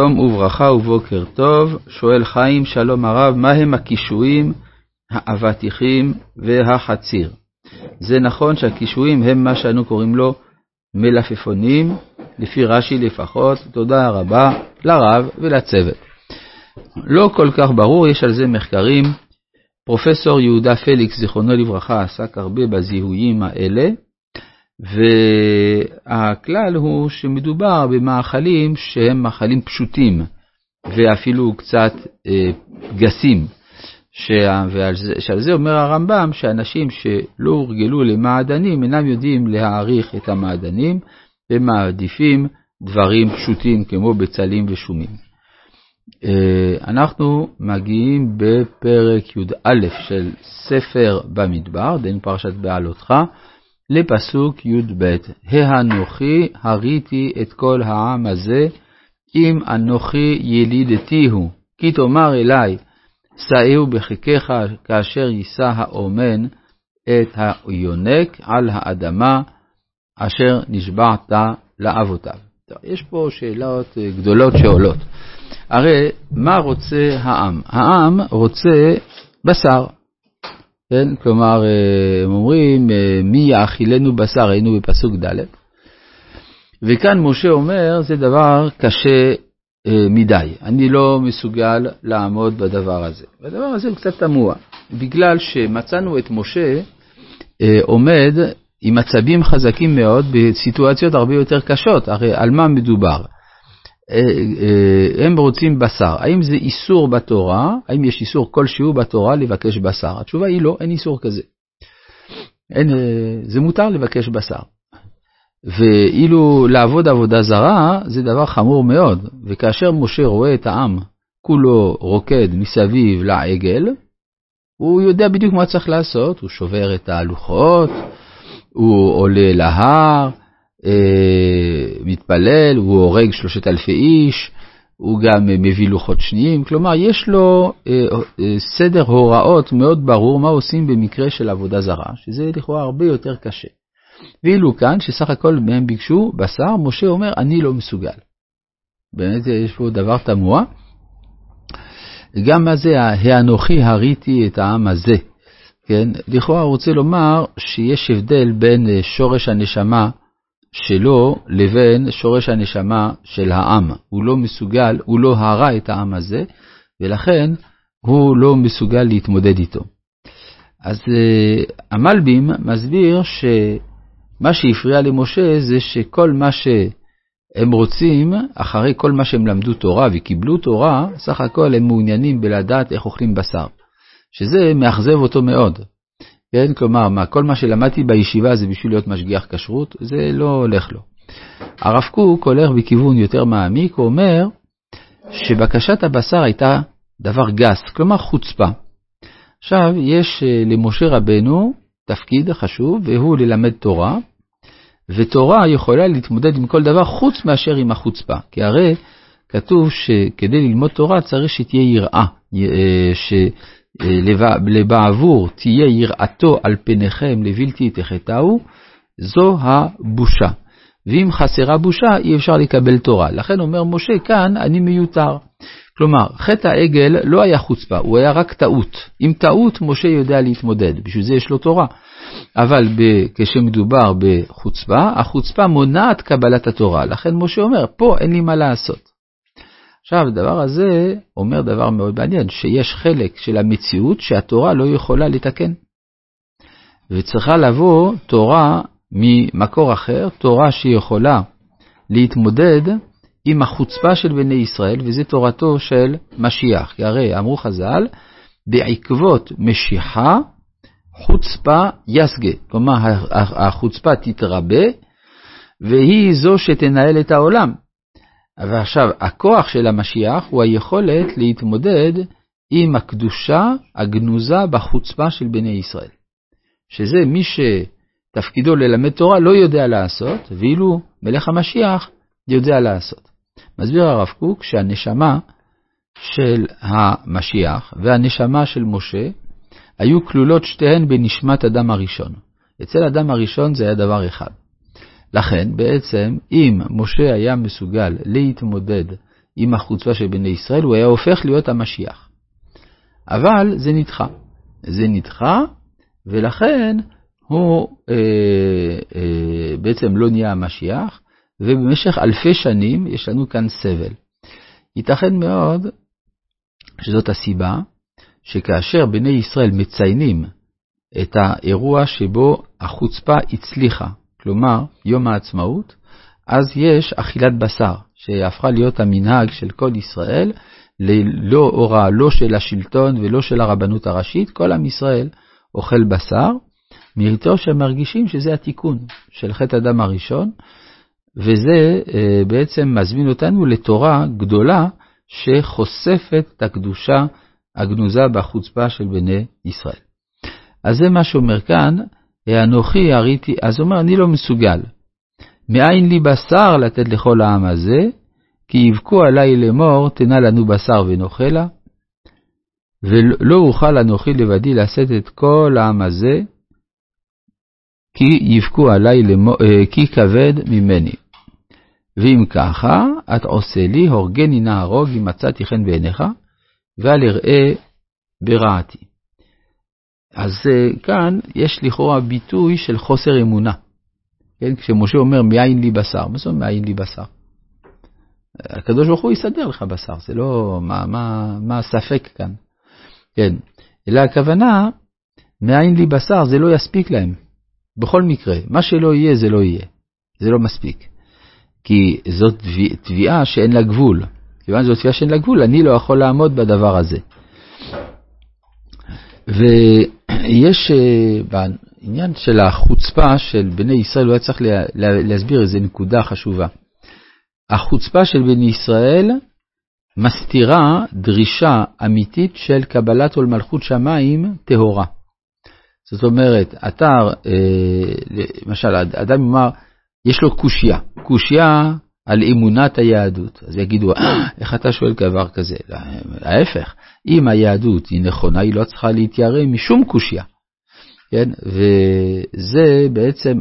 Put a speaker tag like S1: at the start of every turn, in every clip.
S1: שלום וברכה ובוקר טוב, שואל חיים שלום הרב, מה הם הקישואים, האבטיחים והחציר? זה נכון שהקישואים הם מה שאנו קוראים לו מלפפונים, לפי רש"י לפחות, תודה רבה לרב ולצוות. לא כל כך ברור, יש על זה מחקרים. פרופסור יהודה פליקס, זיכרונו לברכה, עסק הרבה בזיהויים האלה, והכלל הוא שמדובר במאכלים שהם מאכלים פשוטים ואפילו קצת אה, גסים, שעל זה, שעל זה אומר הרמב"ם שאנשים שלא הורגלו למעדנים אינם יודעים להעריך את המעדנים ומעדיפים דברים פשוטים כמו בצלים ושומים. אה, אנחנו מגיעים בפרק י"א של ספר במדבר, דין פרשת בעלותך, לפסוק י"ב: האנוכי הריתי את כל העם הזה, אם אנוכי ילידתיהו, כי תאמר אלי, שאהו בחיקך כאשר יישא האומן את היונק על האדמה אשר נשבעת לאבותיו. טוב, יש פה שאלות גדולות שעולות. הרי מה רוצה העם? העם רוצה בשר. כן? כלומר, אה, הם אומרים, אה, מי יאכילנו בשר, היינו בפסוק ד', וכאן משה אומר, זה דבר קשה אה, מדי, אני לא מסוגל לעמוד בדבר הזה. והדבר הזה הוא קצת תמוה, בגלל שמצאנו את משה עומד עם עצבים חזקים מאוד בסיטואציות הרבה יותר קשות, הרי על מה מדובר? אה, אה, הם רוצים בשר. האם זה איסור בתורה? האם יש איסור כלשהו בתורה לבקש בשר? התשובה היא לא, אין איסור כזה. אין, אה, זה מותר לבקש בשר. ואילו לעבוד עבודה זרה זה דבר חמור מאוד, וכאשר משה רואה את העם כולו רוקד מסביב לעגל, הוא יודע בדיוק מה צריך לעשות, הוא שובר את הלוחות, הוא עולה להר, מתפלל, הוא הורג שלושת אלפי איש, הוא גם מביא לוחות שניים, כלומר יש לו אה, אה, סדר הוראות מאוד ברור מה עושים במקרה של עבודה זרה, שזה לכאורה הרבה יותר קשה. ואילו כאן, שסך הכל מהם ביקשו בשר, משה אומר, אני לא מסוגל. באמת יש פה דבר תמוה. גם מה זה האנוכי הריתי את העם הזה. כן, לכאורה רוצה לומר שיש הבדל בין שורש הנשמה שלו לבין שורש הנשמה של העם. הוא לא מסוגל, הוא לא הרע את העם הזה, ולכן הוא לא מסוגל להתמודד איתו. אז uh, המלבים מסביר שמה שהפריע למשה זה שכל מה שהם רוצים, אחרי כל מה שהם למדו תורה וקיבלו תורה, סך הכל הם מעוניינים בלדעת איך אוכלים בשר, שזה מאכזב אותו מאוד. כן, כלומר, מה, כל מה שלמדתי בישיבה זה בשביל להיות משגיח כשרות, זה לא הולך לו. הרב קוק הולך בכיוון יותר מעמיק, הוא אומר שבקשת הבשר הייתה דבר גס, כלומר חוצפה. עכשיו, יש אה, למשה רבנו תפקיד חשוב, והוא ללמד תורה, ותורה יכולה להתמודד עם כל דבר חוץ מאשר עם החוצפה. כי הרי כתוב שכדי ללמוד תורה צריך שתהיה יראה, אה, ש... לבעבור תהיה יראתו על פניכם לבלתי תחטאו, זו הבושה. ואם חסרה בושה, אי אפשר לקבל תורה. לכן אומר משה, כאן אני מיותר. כלומר, חטא העגל לא היה חוצפה, הוא היה רק טעות. עם טעות, משה יודע להתמודד, בשביל זה יש לו תורה. אבל ב- כשמדובר בחוצפה, החוצפה מונעת קבלת התורה. לכן משה אומר, פה אין לי מה לעשות. עכשיו, הדבר הזה אומר דבר מאוד מעניין, שיש חלק של המציאות שהתורה לא יכולה לתקן. וצריכה לבוא תורה ממקור אחר, תורה שיכולה להתמודד עם החוצפה של בני ישראל, וזה תורתו של משיח. כי הרי אמרו חז"ל, בעקבות משיחה, חוצפה יסגה. כלומר, החוצפה תתרבה, והיא זו שתנהל את העולם. ועכשיו, הכוח של המשיח הוא היכולת להתמודד עם הקדושה הגנוזה בחוצפה של בני ישראל. שזה מי שתפקידו ללמד תורה לא יודע לעשות, ואילו מלך המשיח יודע לעשות. מסביר הרב קוק שהנשמה של המשיח והנשמה של משה היו כלולות שתיהן בנשמת אדם הראשון. אצל אדם הראשון זה היה דבר אחד. לכן בעצם אם משה היה מסוגל להתמודד עם החוצפה של בני ישראל, הוא היה הופך להיות המשיח. אבל זה נדחה. זה נדחה, ולכן הוא אה, אה, בעצם לא נהיה המשיח, ובמשך אלפי שנים יש לנו כאן סבל. ייתכן מאוד שזאת הסיבה שכאשר בני ישראל מציינים את האירוע שבו החוצפה הצליחה, כלומר יום העצמאות, אז יש אכילת בשר, שהפכה להיות המנהג של כל ישראל, ללא הוראה לא של השלטון ולא של הרבנות הראשית, כל עם ישראל אוכל בשר, מרתו שהם מרגישים שזה התיקון של חטא הדם הראשון, וזה אה, בעצם מזמין אותנו לתורה גדולה שחושפת את הקדושה הגנוזה בחוצפה של בני ישראל. אז זה מה שאומר כאן, אנוכי הריתי, אז הוא אומר, אני לא מסוגל. מאין לי בשר לתת לכל העם הזה, כי יבכו עלי לאמור, תנה לנו בשר ונאכלה, ולא אוכל אנוכי לבדי לשאת את כל העם הזה, כי יבכו עלי לאמור, אה, כי כבד ממני. ואם ככה, את עושה לי, הורגני נהרוג אם מצאתי חן בעיניך, ואל אראה ברעתי. אז אה, כאן יש לכאורה ביטוי של חוסר אמונה. כן, כשמשה אומר מאין לי בשר, מה זאת אומרת מאין לי בשר? הקדוש ברוך הוא יסדר לך בשר, זה לא, מה, מה, מה הספק כאן? כן, אלא הכוונה, מאין לי בשר זה לא יספיק להם. בכל מקרה, מה שלא יהיה זה לא יהיה, זה לא מספיק. כי זאת תביעה שאין לה גבול. כיוון שזאת תביעה שאין לה גבול, אני לא יכול לעמוד בדבר הזה. ויש אה, בעניין של החוצפה של בני ישראל, הוא היה צריך להסביר איזו נקודה חשובה. החוצפה של בני ישראל מסתירה דרישה אמיתית של קבלת עול מלכות שמיים טהורה. זאת אומרת, אתר, אה, למשל, אדם יאמר, יש לו קושייה, קושייה על אמונת היהדות. אז יגידו, אה, איך אתה שואל דבר כזה? ההפך, אם היהדות היא נכונה, היא לא צריכה להתיירא משום קושייה. כן? וזה בעצם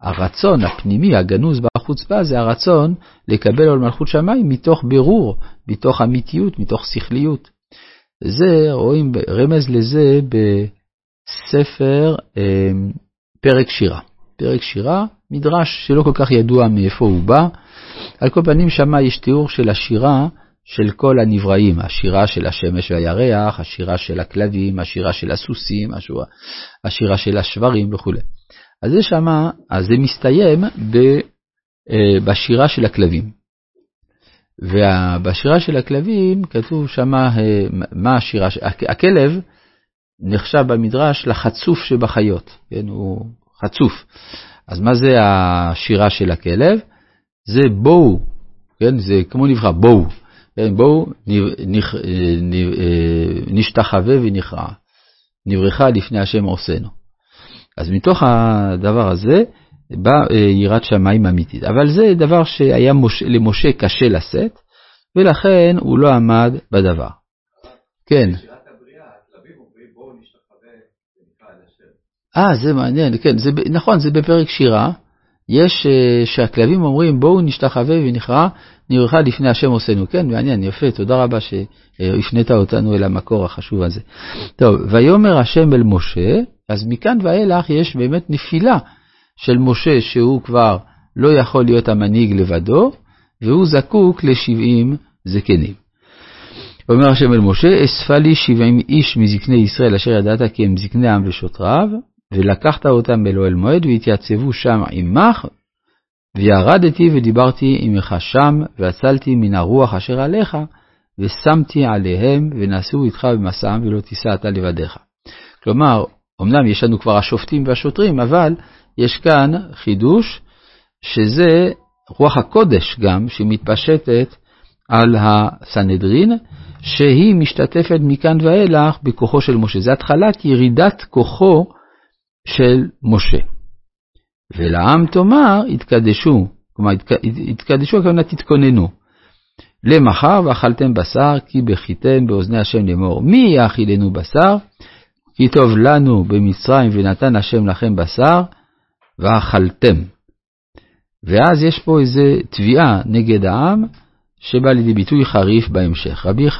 S1: הרצון הפנימי, הגנוז בחוצפה, זה הרצון לקבל על מלכות שמיים מתוך בירור, מתוך אמיתיות, מתוך שכליות. וזה, רואים רמז לזה בספר אה, פרק שירה. פרק שירה, מדרש שלא כל כך ידוע מאיפה הוא בא. על כל פנים, שמה יש תיאור של השירה של כל הנבראים, השירה של השמש והירח, השירה של הכלבים, השירה של הסוסים, השירה של השברים וכו'. אז זה שמה, אז זה מסתיים ב, אה, בשירה של הכלבים. ובשירה של הכלבים כתוב שמה, אה, מה השירה, הכלב נחשב במדרש לחצוף שבחיות, כן, הוא חצוף. אז מה זה השירה של הכלב? זה בואו, כן, זה כמו נבחר, בואו, כן, בואו נשתחווה ונכרע, נברכה לפני השם עושנו. אז מתוך הדבר הזה בא אה, יראת שמיים אמיתית. אבל זה דבר שהיה למשה קשה לשאת, ולכן הוא לא עמד בדבר. כן. אה, זה מעניין, כן, זה, נכון, זה בפרק שירה. יש uh, שהכלבים אומרים בואו נשתחווה ונכרע נברכה לפני השם עושנו. כן, מעניין, יפה, תודה רבה שהפנית אותנו אל המקור החשוב הזה. טוב, ויאמר השם אל משה, אז מכאן ואילך יש באמת נפילה של משה שהוא כבר לא יכול להיות המנהיג לבדו, והוא זקוק לשבעים זקנים. אומר השם אל משה, אספה לי שבעים איש מזקני ישראל אשר ידעת כי הם זקני עם ושוטריו, ולקחת אותם אל אוהל מועד והתייצבו שם עמך, וירדתי ודיברתי עמך שם, והצלתי מן הרוח אשר עליך, ושמתי עליהם, ונשאו איתך במסעם, ולא תישא אתה לבדיך. כלומר, אמנם יש לנו כבר השופטים והשוטרים, אבל יש כאן חידוש, שזה רוח הקודש גם, שמתפשטת על הסנהדרין, שהיא משתתפת מכאן ואילך בכוחו של משה. זה התחלת ירידת כוחו של משה. ולעם תאמר, התקדשו, כלומר, התקדשו, הכוונה תתכוננו. למחר ואכלתם בשר, כי בכיתם באוזני השם לאמור, מי יאכילנו בשר? כי טוב לנו במצרים ונתן השם לכם בשר, ואכלתם. ואז יש פה איזו תביעה נגד העם, שבא לידי ביטוי חריף בהמשך. רבי